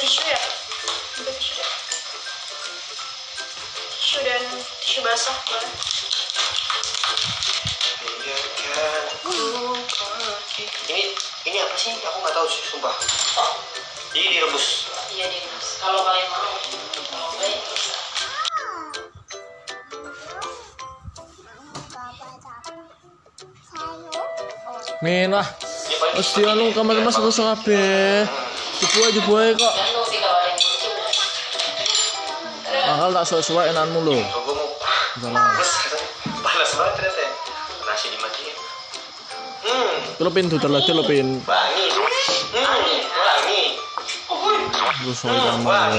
tisu ya Ambil tisu deh tisu dan tisu basah boleh. Ini ini apa sih? Aku nggak tahu sih, sumpah. Oh, Ini direbus. iya mas. Kalau kalian mau, kalau enggak ya bisa. Min di anu kamar Mas rusak kabeh. Dibuat dibuat kok. Bakal tak sesuai mau Salah. terus panas banget ternyata ya. Nasi dimatiin. Hmm, Lo pin tutor lagi lo pin. wangi. Hmm, wangi. Rusak kamar. wangi.